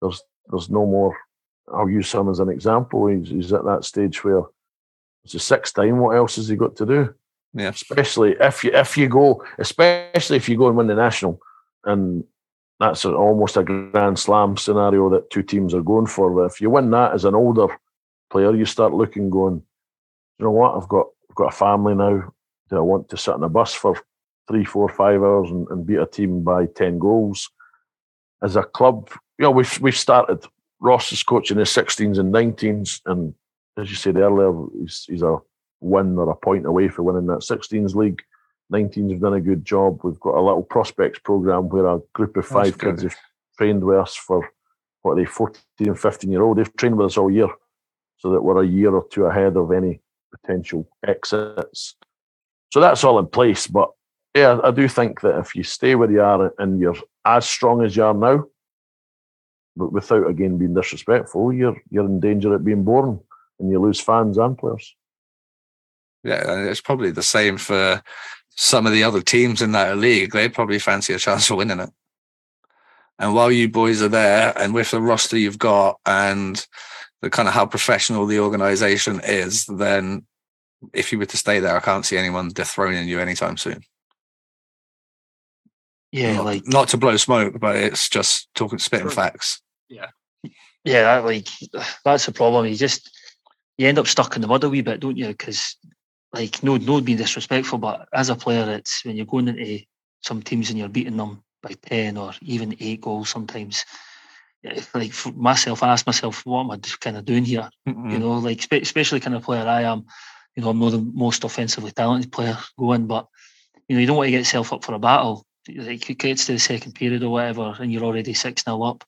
There's there's no more." I'll use him as an example. He's, he's at that stage where it's the sixth time. What else has he got to do? Yeah. Especially if you if you go, especially if you go and win the national, and that's a, almost a grand slam scenario that two teams are going for. If you win that as an older player, you start looking, going, you know what? I've got I've got a family now. Do I want to sit in a bus for three, four, five hours and, and beat a team by ten goals. As a club, you know, we've we've started. Ross is coaching his 16s and 19s, and as you said earlier, he's, he's a win or a point away for winning that 16s league. 19s have done a good job. We've got a little prospects program where a group of five kids have trained with us for what are they 14 and 15 year old. They've trained with us all year so that we're a year or two ahead of any potential exits. So that's all in place. But yeah, I do think that if you stay where you are and you're as strong as you are now, but without again being disrespectful, you're you're in danger of being boring and you lose fans and players. Yeah, it's probably the same for some of the other teams in that league. They'd probably fancy a chance of winning it. And while you boys are there, and with the roster you've got, and the kind of how professional the organization is, then if you were to stay there, I can't see anyone dethroning you anytime soon. Yeah, not, like not to blow smoke, but it's just talking spitting facts. Yeah, yeah, that, like that's the problem. You just you end up stuck in the mud a wee bit, don't you? Because like no, no being disrespectful, but as a player, it's when you're going into some teams and you're beating them by ten or even eight goals sometimes. Like for myself, I ask myself, what am I kind of doing here? Mm-hmm. You know, like especially kind of player I am. You know, I'm not the most offensively talented player going, but you know, you don't want to get yourself up for a battle. Like it gets to the second period or whatever, and you're already six 0 up.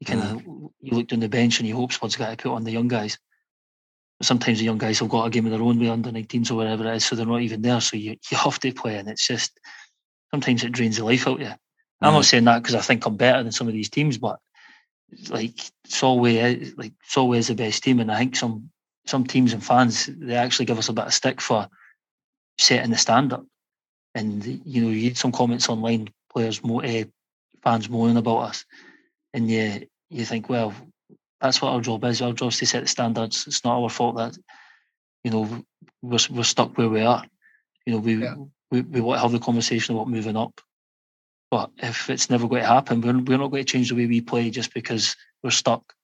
You kind of mm. you look down the bench and you hope Spud's got to put on the young guys sometimes the young guys have got a game of their own with under 19s or whatever it is, so they're not even there. So you, you have to play, and it's just sometimes it drains the life out of you. Mm. I'm not mm. saying that because I think I'm better than some of these teams, but like Solway, like Solway is the best team, and I think some some teams and fans they actually give us a bit of stick for setting the standard. And you know, you read some comments online, players, uh, fans moaning about us, and you you think, well, that's what our job is. Our job is to set the standards. It's not our fault that you know we're we're stuck where we are. You know, we yeah. we, we want to have the conversation about moving up. But if it's never going to happen, we're, we're not going to change the way we play just because we're stuck.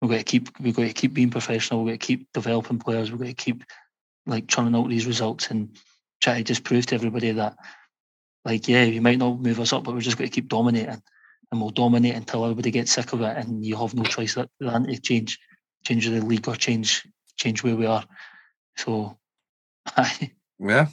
We're going to keep we're going to keep being professional. We're going to keep developing players. We're going to keep like churning out these results and try to just prove to everybody that like yeah, you might not move us up, but we're just going to keep dominating and we'll dominate until everybody gets sick of it, and you have no choice than to change change the league or change change where we are. So, yeah.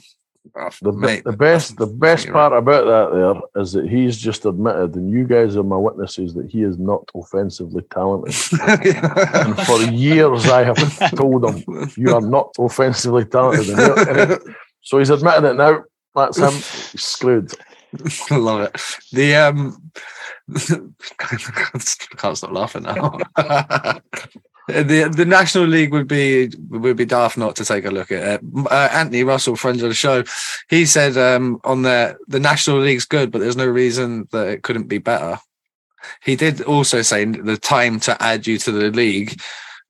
The, Mate, the best the best part right. about that there is that he's just admitted, and you guys are my witnesses, that he is not offensively talented. and for years I have told him you are not offensively talented. so he's admitted it now. That's him. He's screwed. Love it. The um, can't stop laughing now. the the National League would be would be daft not to take a look at it. Uh, Anthony Russell, friend of the show, he said um, on the the National League's good, but there's no reason that it couldn't be better. He did also say the time to add you to the league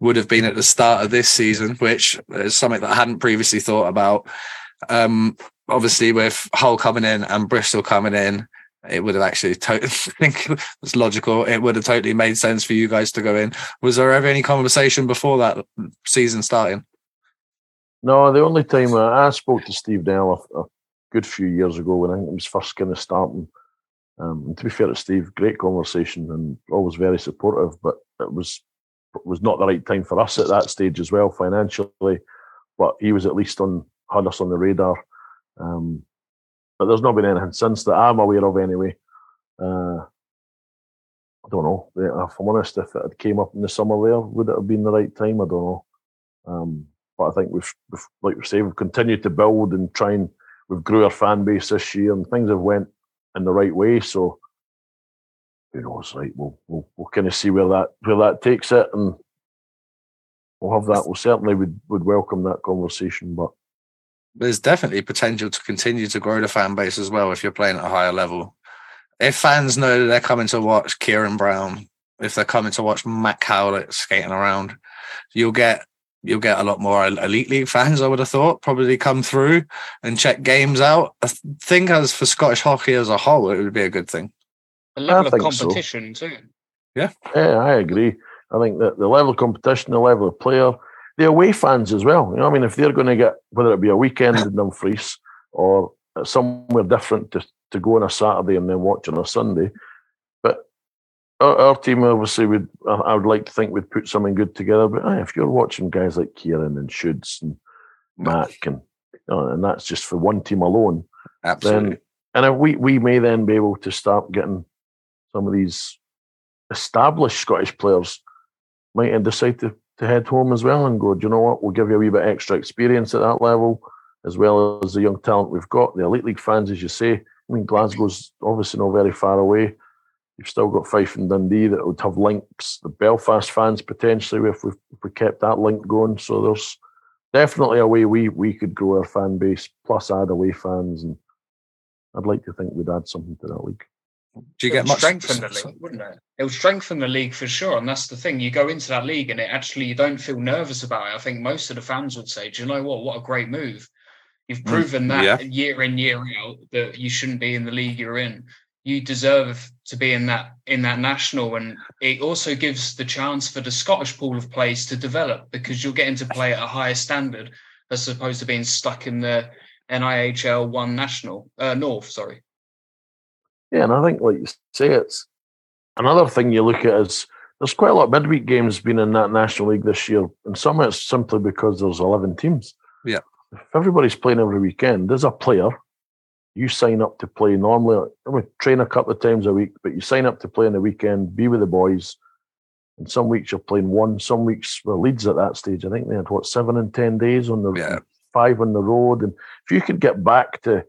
would have been at the start of this season, which is something that I hadn't previously thought about. Um, obviously with Hull coming in and Bristol coming in, it would have actually totally think it's logical. It would have totally made sense for you guys to go in. Was there ever any conversation before that season starting? No, the only time I, I spoke to Steve Dale a, a, good few years ago when I think he was first kind of starting. Um, and to be fair to Steve, great conversation and always very supportive. But it was it was not the right time for us at that stage as well financially. But he was at least on had us on the radar um, but there's not been anything since that I'm aware of anyway. Uh, I don't know. If I'm honest, if it had came up in the summer there, would it have been the right time? I don't know. Um, but I think we've, we've, like we say, we've continued to build and try and we've grew our fan base this year, and things have went in the right way. So who knows? Right, we'll we'll, we'll kind of see where that where that takes it, and we'll have that. We'll certainly would would welcome that conversation, but there's definitely potential to continue to grow the fan base as well if you're playing at a higher level. If fans know they're coming to watch Kieran Brown, if they're coming to watch Matt Cowlett skating around, you'll get you'll get a lot more elite league fans. I would have thought probably come through and check games out. I think as for Scottish hockey as a whole, it would be a good thing. A level of competition so. too. Yeah, yeah, I agree. I think that the level of competition, the level of player, the away fans as well. You know, I mean, if they're going to get whether it be a weekend in Dumfries or uh, somewhere different to, to go on a Saturday and then watch on a Sunday. But our, our team obviously would I would like to think we'd put something good together. But aye, if you're watching guys like Kieran and Shoods and Mac and you know, and that's just for one team alone, Absolutely. then and we we may then be able to start getting some of these established Scottish players might decide to, to head home as well and go, do you know what, we'll give you a wee bit extra experience at that level, as well as the young talent we've got. The Elite League fans, as you say, I mean, Glasgow's obviously not very far away. You've still got Fife and Dundee that would have links. The Belfast fans potentially, if we, if we kept that link going. So there's definitely a way we we could grow our fan base, plus add away fans, and I'd like to think we'd add something to that league. Do you it get much? strengthen the league, wouldn't it? It would strengthen the league for sure, and that's the thing. You go into that league, and it actually you don't feel nervous about it. I think most of the fans would say, "Do you know what? What a great move! You've Mm, proven that yeah. year in year out that you shouldn't be in the league you're in. You deserve to be in that in that national, and it also gives the chance for the Scottish pool of players to develop because you're getting to play at a higher standard as opposed to being stuck in the NIHL one national uh, North. Sorry. Yeah, and I think, like you say, it's another thing you look at is there's quite a lot of midweek games been in that National League this year, and some of it's simply because there's 11 teams. Yeah. If everybody's playing every weekend, as a player, you sign up to play normally. I mean, train a couple of times a week, but you sign up to play on the weekend, be with the boys. And some weeks you're playing one, some weeks, well, Leeds at that stage, I think they had what, seven and 10 days on the Yeah. five on the road. And if you could get back to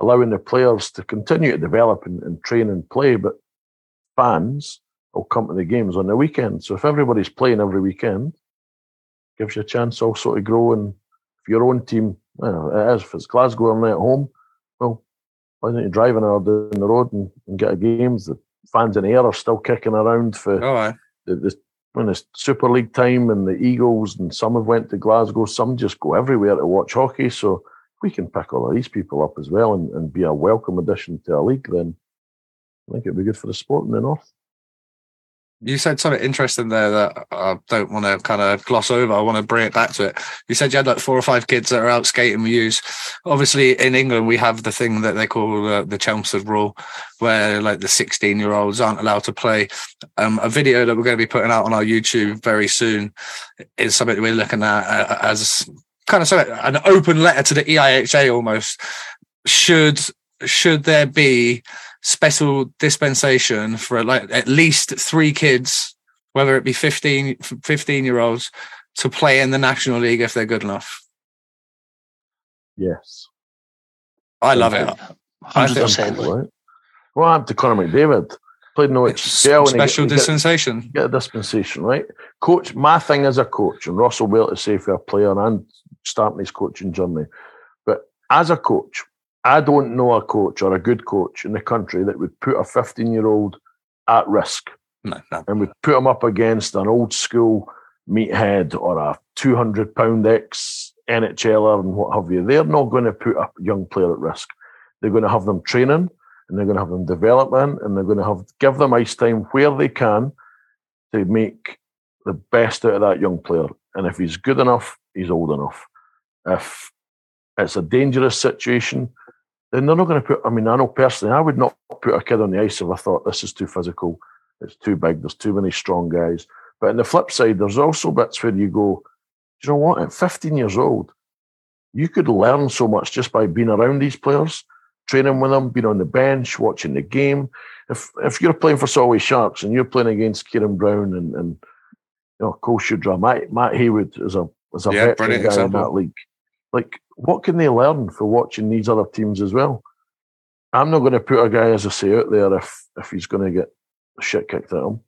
allowing the players to continue to develop and, and train and play, but fans will come to the games on the weekend. So if everybody's playing every weekend, gives you a chance also to grow. And if your own team, well, it is, if it's Glasgow and at home, well, why don't you drive an hour down the road and, and get a games? The fans in the air are still kicking around for oh, right. the, the when it's Super League time and the Eagles and some have went to Glasgow, some just go everywhere to watch hockey. So we can pick all of these people up as well and, and be a welcome addition to a league, then I think it'd be good for the sport in the north. You said something interesting there that I don't want to kind of gloss over. I want to bring it back to it. You said you had like four or five kids that are out skating with you. Obviously, in England, we have the thing that they call uh, the Chelmsford rule, where like the 16 year olds aren't allowed to play. Um, a video that we're going to be putting out on our YouTube very soon is something we're looking at uh, as kind of something, an open letter to the EIHA almost. Should should there be special dispensation for like at least three kids, whether it be 15, 15 year olds, to play in the National League if they're good enough. Yes. I love it. I Hundred think- percent. Right. What happened to Connor McDavid? Played no It's and he special get- he get- dispensation. get a dispensation, right? Coach, my thing as a coach, and Russell will to say for a player and starting his coaching journey, but as a coach, I don't know a coach or a good coach in the country that would put a 15 year old at risk No, no. and would put him up against an old school meathead or a 200 pound ex NHLer and what have you. They're not going to put a young player at risk. They're going to have them training and they're going to have them developing and they're going to have give them ice time where they can to make the best out of that young player. And if he's good enough, he's old enough. If it's a dangerous situation, then they're not going to put. I mean, I know personally, I would not put a kid on the ice if I thought this is too physical, it's too big, there's too many strong guys. But on the flip side, there's also bits where you go, "Do you know what? At 15 years old, you could learn so much just by being around these players, training with them, being on the bench, watching the game. If if you're playing for Solway Sharks and you're playing against Kieran Brown and, and you know Cole Shudra, Matt, Matt Haywood is a is a Yeah, veteran guy in that league. Like, what can they learn for watching these other teams as well? I'm not going to put a guy, as I say, out there if if he's going to get shit kicked at him.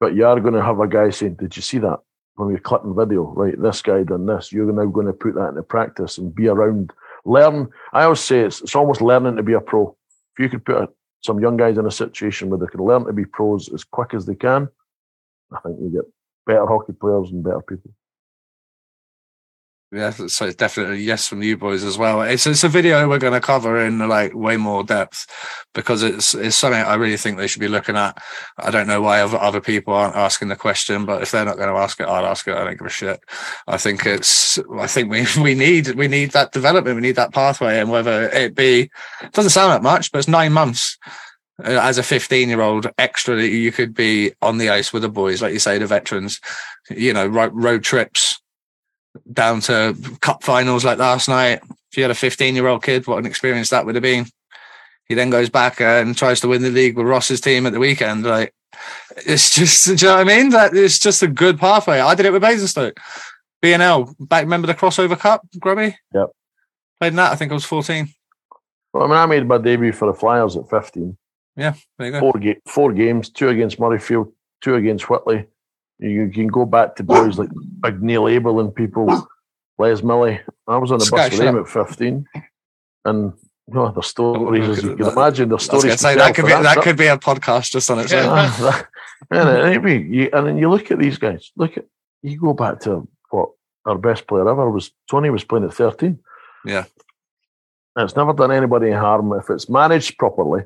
But you are going to have a guy saying, "Did you see that when we were clipping video? Right, this guy done this. You're now going to put that into practice and be around, learn." I always say it's it's almost learning to be a pro. If you could put a, some young guys in a situation where they can learn to be pros as quick as they can, I think you get better hockey players and better people. Yeah, so it's definitely yes from you boys as well. It's it's a video we're going to cover in like way more depth because it's it's something I really think they should be looking at. I don't know why other, people aren't asking the question, but if they're not going to ask it, I'll ask it. I don't give a shit. I think it's I think we we need we need that development, we need that pathway, and whether it be it doesn't sound that much, but it's nine months uh, as a 15 year old extra you could be on the ice with the boys, like you say, the veterans, you know, road trips down to cup finals like last night. If you had a 15 year old kid, what an experience that would have been. He then goes back uh, and tries to win the league with Ross's team at the weekend. Like, it's just, do you know what I mean? That it's just a good pathway. I did it with Basingstoke. BNL, back, remember the crossover cup, Grubby? Yep. Played in that, I think I was 14. Well, I mean, I made my debut for the Flyers at 15. Yeah, there you go. Four, ga- four games, two against Murrayfield, two against Whitley. You can go back to boys like Big Neil Abel and people, Les Millie. I was on the Sky bus with them at 15. And you know, the stories, as you can imagine, the stories. say, that could be that that. could be a podcast just on its own. Yeah. And, it- ah, it you, and then you look at these guys. Look at you go back to what our best player ever was. Tony was playing at thirteen. Yeah. And it's never done anybody harm if it's managed properly.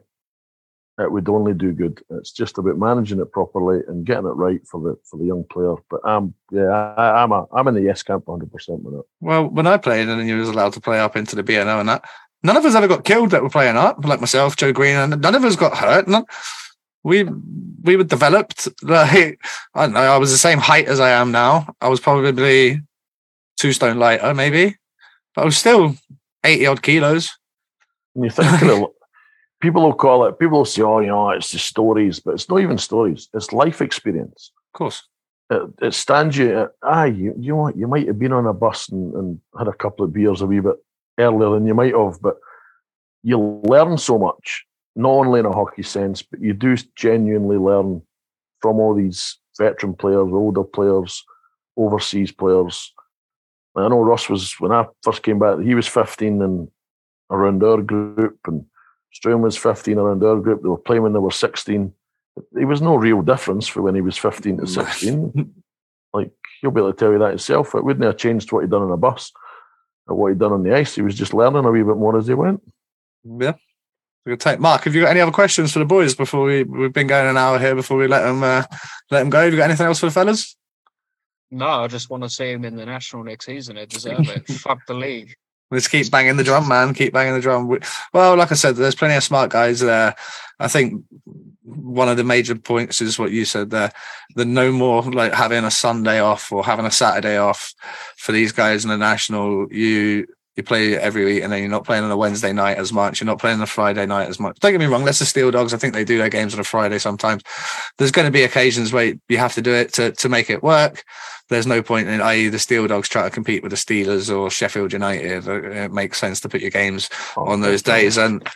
It would only do good. It's just about managing it properly and getting it right for the for the young player. But um, yeah, I, I'm a I'm in the yes camp 100 percent with it. Well, when I played and you was allowed to play up into the BNO and that, none of us ever got killed that were playing up, like myself, Joe Green, and none of us got hurt. None, we we were developed. Like I don't know, I was the same height as I am now. I was probably two stone lighter, maybe, but I was still eighty odd kilos. And you think of it, people will call it. People will say, "Oh, you know, it's the stories," but it's not even stories. It's life experience. Of course, it, it stands you at, ah, you, you know what, you might have been on a bus and, and had a couple of beers a wee bit earlier than you might have, but you learn so much, not only in a hockey sense, but you do genuinely learn from all these veteran players, older players, overseas players. I know Russ was, when I first came back, he was 15 and around our group, and Strum was 15 around our group. They were playing when they were 16 there was no real difference for when he was 15 to 16. like, he'll be able to tell you that himself. It wouldn't have changed what he'd done on a bus or what he'd done on the ice. He was just learning a wee bit more as he went. yeah. Good take. Mark, have you got any other questions for the boys before we we've been going an hour here before we let them uh, let them go? Have you got anything else for the fellas? No, I just want to see him in the national next season. They deserve it. Fuck the league. Let's keep banging the drum, man. Keep banging the drum. Well, like I said, there's plenty of smart guys there. I think one of the major points is what you said there. The no more like having a Sunday off or having a Saturday off for these guys in the national. You you play every week and then you're not playing on a Wednesday night as much. You're not playing on a Friday night as much. Don't get me wrong, let's the Steel Dogs. I think they do their games on a Friday sometimes. There's going to be occasions where you have to do it to, to make it work. There's no point in, i.e., the Steel Dogs try to compete with the Steelers or Sheffield United. It makes sense to put your games on those days. And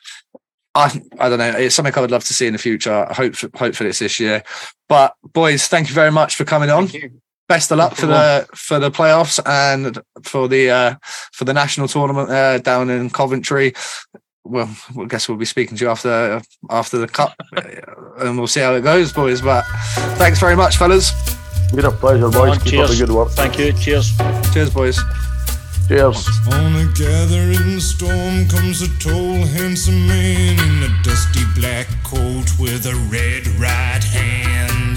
I, I don't know. It's something I would love to see in the future. I hope, hopefully it's this year. But boys, thank you very much for coming on. Best of luck for the for the playoffs and for the uh, for the national tournament uh, down in Coventry. Well, I guess we'll be speaking to you after after the cup, and we'll see how it goes, boys. But thanks very much, fellas. Been a pleasure, boys. on, Keep up the cheers. good work. Thank you. Cheers. Cheers, boys. Cheers. On a gathering storm comes a tall, handsome man in a dusty black coat with a red right hand.